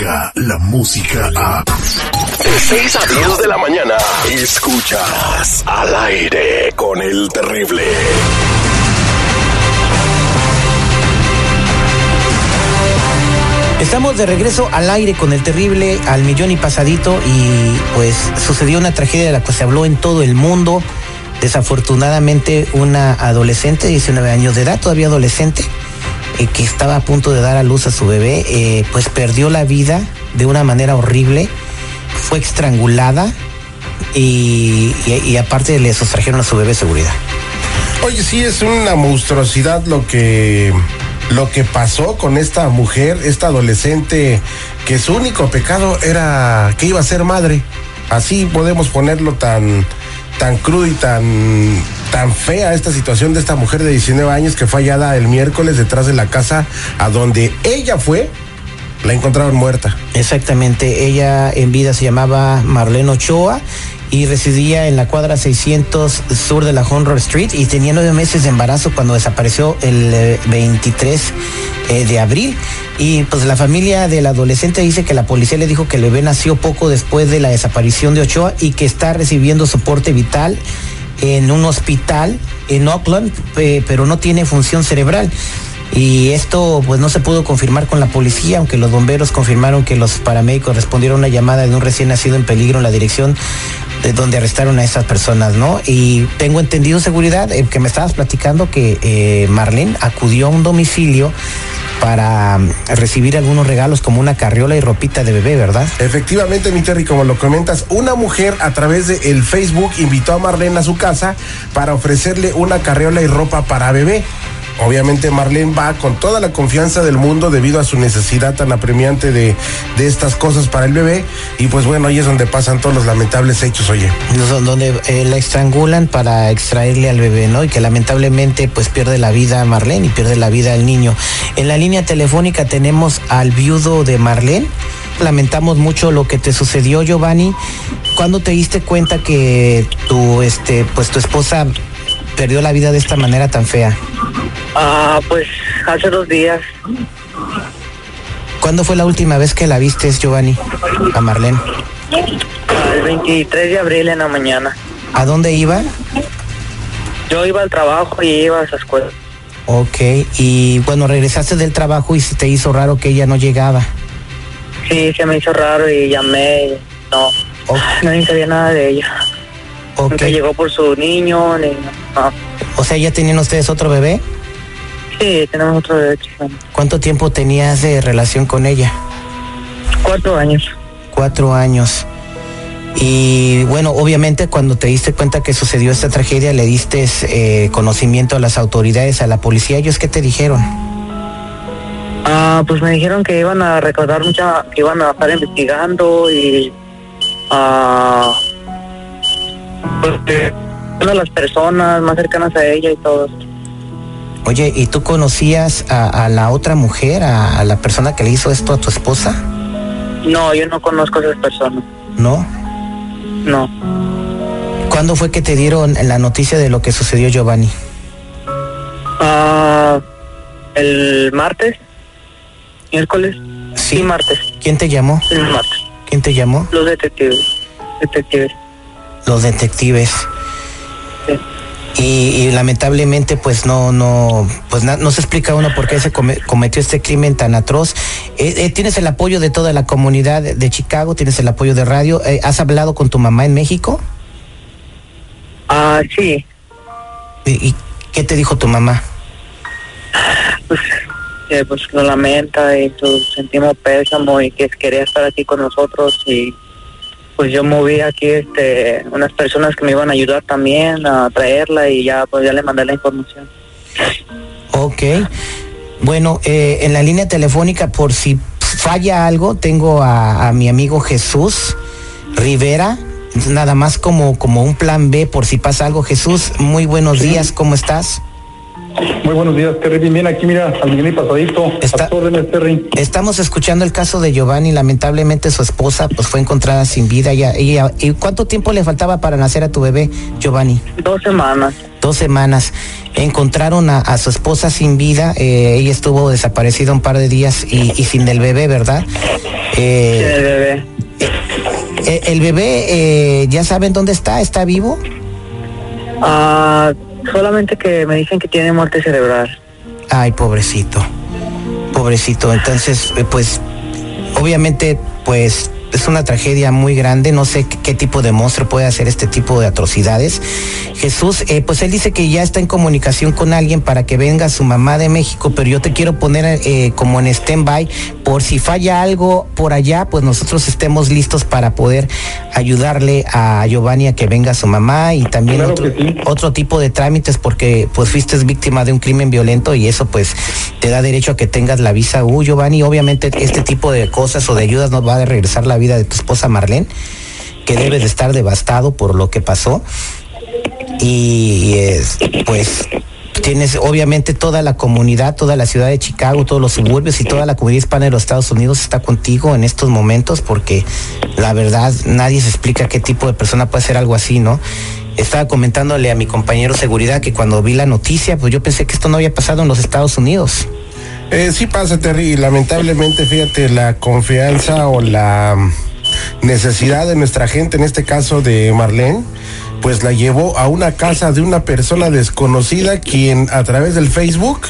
La música a... De 6 a 10 de la mañana. Escuchas al aire con el terrible. Estamos de regreso al aire con el terrible al millón y pasadito y pues sucedió una tragedia de la que se habló en todo el mundo. Desafortunadamente una adolescente, 19 años de edad, todavía adolescente, eh, que estaba a punto de dar a luz a su bebé, eh, pues perdió la vida de una manera horrible, fue estrangulada y, aparte le sustrajeron a su bebé seguridad. Oye, sí, es una monstruosidad lo que lo que pasó con esta mujer, esta adolescente, que su único pecado era que iba a ser madre. Así podemos ponerlo tan, tan crudo y tan, tan fea esta situación de esta mujer de 19 años que fue hallada el miércoles detrás de la casa a donde ella fue. La encontraron muerta. Exactamente, ella en vida se llamaba Marlene Ochoa y residía en la cuadra 600 sur de la Honor Street y tenía nueve meses de embarazo cuando desapareció el eh, 23 eh, de abril. Y pues la familia del adolescente dice que la policía le dijo que el bebé nació poco después de la desaparición de Ochoa y que está recibiendo soporte vital en un hospital en Oakland, eh, pero no tiene función cerebral. Y esto pues no se pudo confirmar con la policía, aunque los bomberos confirmaron que los paramédicos respondieron a una llamada de un recién nacido en peligro en la dirección de donde arrestaron a esas personas, ¿no? Y tengo entendido seguridad eh, que me estabas platicando que eh, Marlene acudió a un domicilio para um, recibir algunos regalos como una carriola y ropita de bebé, ¿verdad? Efectivamente, mi Terry, como lo comentas, una mujer a través de el Facebook invitó a Marlene a su casa para ofrecerle una carriola y ropa para bebé. Obviamente Marlene va con toda la confianza del mundo debido a su necesidad tan apremiante de, de estas cosas para el bebé. Y pues bueno, ahí es donde pasan todos los lamentables hechos, oye. Donde eh, la estrangulan para extraerle al bebé, ¿no? Y que lamentablemente pues pierde la vida Marlene y pierde la vida el niño. En la línea telefónica tenemos al viudo de Marlene. Lamentamos mucho lo que te sucedió, Giovanni. ¿Cuándo te diste cuenta que tu, este, pues tu esposa perdió la vida de esta manera tan fea? Ah, pues hace dos días. ¿Cuándo fue la última vez que la viste, Giovanni? A Marlene. El 23 de abril en la mañana. ¿A dónde iba? Yo iba al trabajo y iba a su escuela. Ok, y bueno, regresaste del trabajo y se te hizo raro que ella no llegaba. Sí, se me hizo raro y llamé y no. Ok. Nadie sabía nada de ella. Ok, Nunca llegó por su niño, ni no. o sea, ¿ya tenían ustedes otro bebé? Sí, tenemos otro bebé chico. ¿Cuánto tiempo tenías de relación con ella? Cuatro años. Cuatro años. Y bueno, obviamente cuando te diste cuenta que sucedió esta tragedia, le diste eh, conocimiento a las autoridades, a la policía. ¿Ellos qué te dijeron? Ah, pues me dijeron que iban a recordar mucha, que iban a estar investigando y ah que una de las personas más cercanas a ella y todo. Oye, ¿y tú conocías a, a la otra mujer, a, a la persona que le hizo esto a tu esposa? No, yo no conozco a esas personas. ¿No? No. ¿Cuándo fue que te dieron la noticia de lo que sucedió, Giovanni? Ah, el martes, miércoles, Sí. sí, martes, ¿Quién te llamó? el martes. ¿Quién te llamó? Los detectives, detectives. Los detectives. Y, y lamentablemente pues no no pues na- no se explica uno por qué se come- cometió este crimen tan atroz. Eh, eh, tienes el apoyo de toda la comunidad de, de Chicago, tienes el apoyo de radio. Eh, ¿Has hablado con tu mamá en México? Ah, sí, ¿Y, y qué te dijo tu mamá? pues, pues lo lamenta y pues, sentimos pésamo y que quería estar aquí con nosotros y pues yo moví aquí este unas personas que me iban a ayudar también a traerla y ya pues ya le mandé la información. Ok. Bueno, eh, en la línea telefónica, por si falla algo, tengo a, a mi amigo Jesús Rivera, nada más como, como un plan B por si pasa algo. Jesús, muy buenos días, ¿cómo estás? Muy buenos días, Terry. Bien, bien, aquí mira, al millón y pasadito. Está- órdenes, Terry. Estamos escuchando el caso de Giovanni, lamentablemente su esposa pues fue encontrada sin vida. Ya, ella, ¿Y cuánto tiempo le faltaba para nacer a tu bebé, Giovanni? Dos semanas. Dos semanas. Encontraron a, a su esposa sin vida, eh, ella estuvo desaparecida un par de días y, y sin el bebé, ¿verdad? Eh, el bebé. eh, el bebé, eh, ¿ya saben dónde está? ¿Está vivo? Ah, solamente que me dicen que tiene muerte cerebral. Ay, pobrecito. Pobrecito. Entonces, eh, pues, obviamente, pues, es una tragedia muy grande. No sé qué, qué tipo de monstruo puede hacer este tipo de atrocidades. Jesús, eh, pues él dice que ya está en comunicación con alguien para que venga su mamá de México, pero yo te quiero poner eh, como en stand-by por si falla algo por allá, pues nosotros estemos listos para poder ayudarle a Giovanni a que venga su mamá y también Claro otro, sí. otro tipo de trámites porque pues fuiste víctima de un crimen violento y eso pues te da derecho a que tengas la visa U, Giovanni. Obviamente este tipo de cosas o de ayudas nos va a regresar la vida de tu esposa Marlene, que debe de estar devastado por lo que pasó. Y es, pues tienes obviamente toda la comunidad, toda la ciudad de Chicago, todos los suburbios y toda la comunidad hispana de los Estados Unidos está contigo en estos momentos porque la verdad nadie se explica qué tipo de persona puede hacer algo así, ¿no? Estaba comentándole a mi compañero seguridad que cuando vi la noticia, pues yo pensé que esto no había pasado en los Estados Unidos. Eh, sí pasa, Terry, y lamentablemente, fíjate, la confianza o la mm, necesidad de nuestra gente, en este caso de Marlene, pues la llevó a una casa de una persona desconocida quien a través del Facebook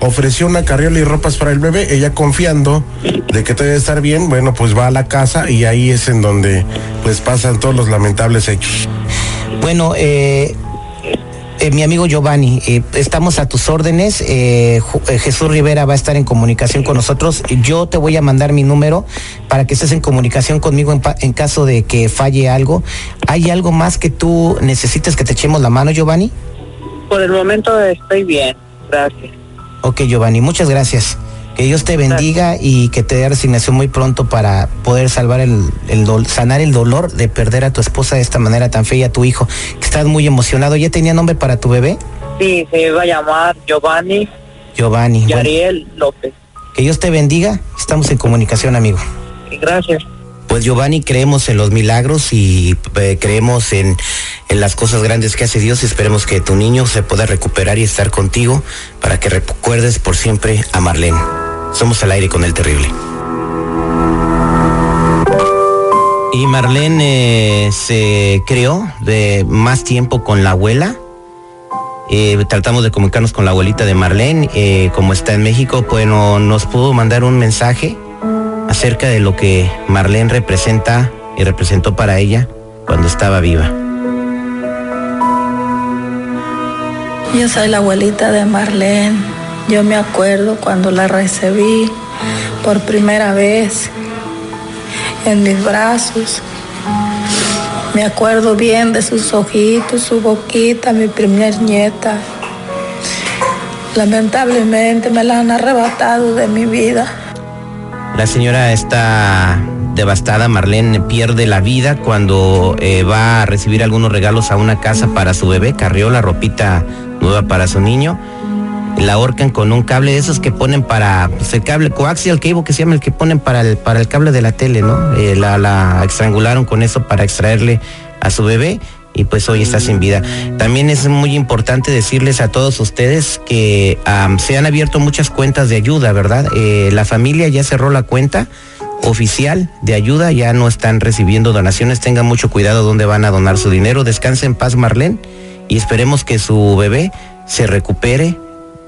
ofreció una carriola y ropas para el bebé, ella confiando de que todo debe estar bien, bueno, pues va a la casa y ahí es en donde pues pasan todos los lamentables hechos. Bueno, eh, eh, mi amigo Giovanni, eh, estamos a tus órdenes. eh, eh, Jesús Rivera va a estar en comunicación con nosotros. Yo te voy a mandar mi número para que estés en comunicación conmigo en, pa- en caso de que falle algo. ¿Hay algo más que tú necesites que te echemos la mano, Giovanni? Por el momento estoy bien, gracias. Ok, Giovanni, muchas gracias. Que Dios te bendiga y que te dé resignación muy pronto para poder salvar el, el dol- sanar el dolor de perder a tu esposa de esta manera tan fea y a tu hijo, que estás muy emocionado. ¿Ya tenía nombre para tu bebé? Sí, se iba a llamar Giovanni Giovanni. Bueno, Yariel López. que Dios te bendiga. Estamos en comunicación, amigo. Y gracias. Pues Giovanni, creemos en los milagros y eh, creemos en, en las cosas grandes que hace Dios. Esperemos que tu niño se pueda recuperar y estar contigo para que recuerdes por siempre a Marlene. Somos al aire con el terrible. Y Marlene eh, se creó de más tiempo con la abuela. Eh, tratamos de comunicarnos con la abuelita de Marlene, eh, como está en México, bueno, nos pudo mandar un mensaje acerca de lo que Marlene representa y representó para ella cuando estaba viva. Yo soy la abuelita de Marlene. Yo me acuerdo cuando la recibí por primera vez en mis brazos. Me acuerdo bien de sus ojitos, su boquita, mi primer nieta. Lamentablemente me la han arrebatado de mi vida. La señora está devastada, Marlene pierde la vida cuando eh, va a recibir algunos regalos a una casa para su bebé, carriola, ropita nueva para su niño. La ahorcan con un cable de esos que ponen para, pues el cable coaxial cable que se llama el que ponen para el, para el cable de la tele, ¿no? Eh, la, la estrangularon con eso para extraerle a su bebé y pues hoy está sin vida. También es muy importante decirles a todos ustedes que se han abierto muchas cuentas de ayuda, ¿verdad? Eh, la familia ya cerró la cuenta oficial de ayuda, ya no están recibiendo donaciones, tengan mucho cuidado dónde van a donar su dinero, descanse en paz Marlene y esperemos que su bebé se recupere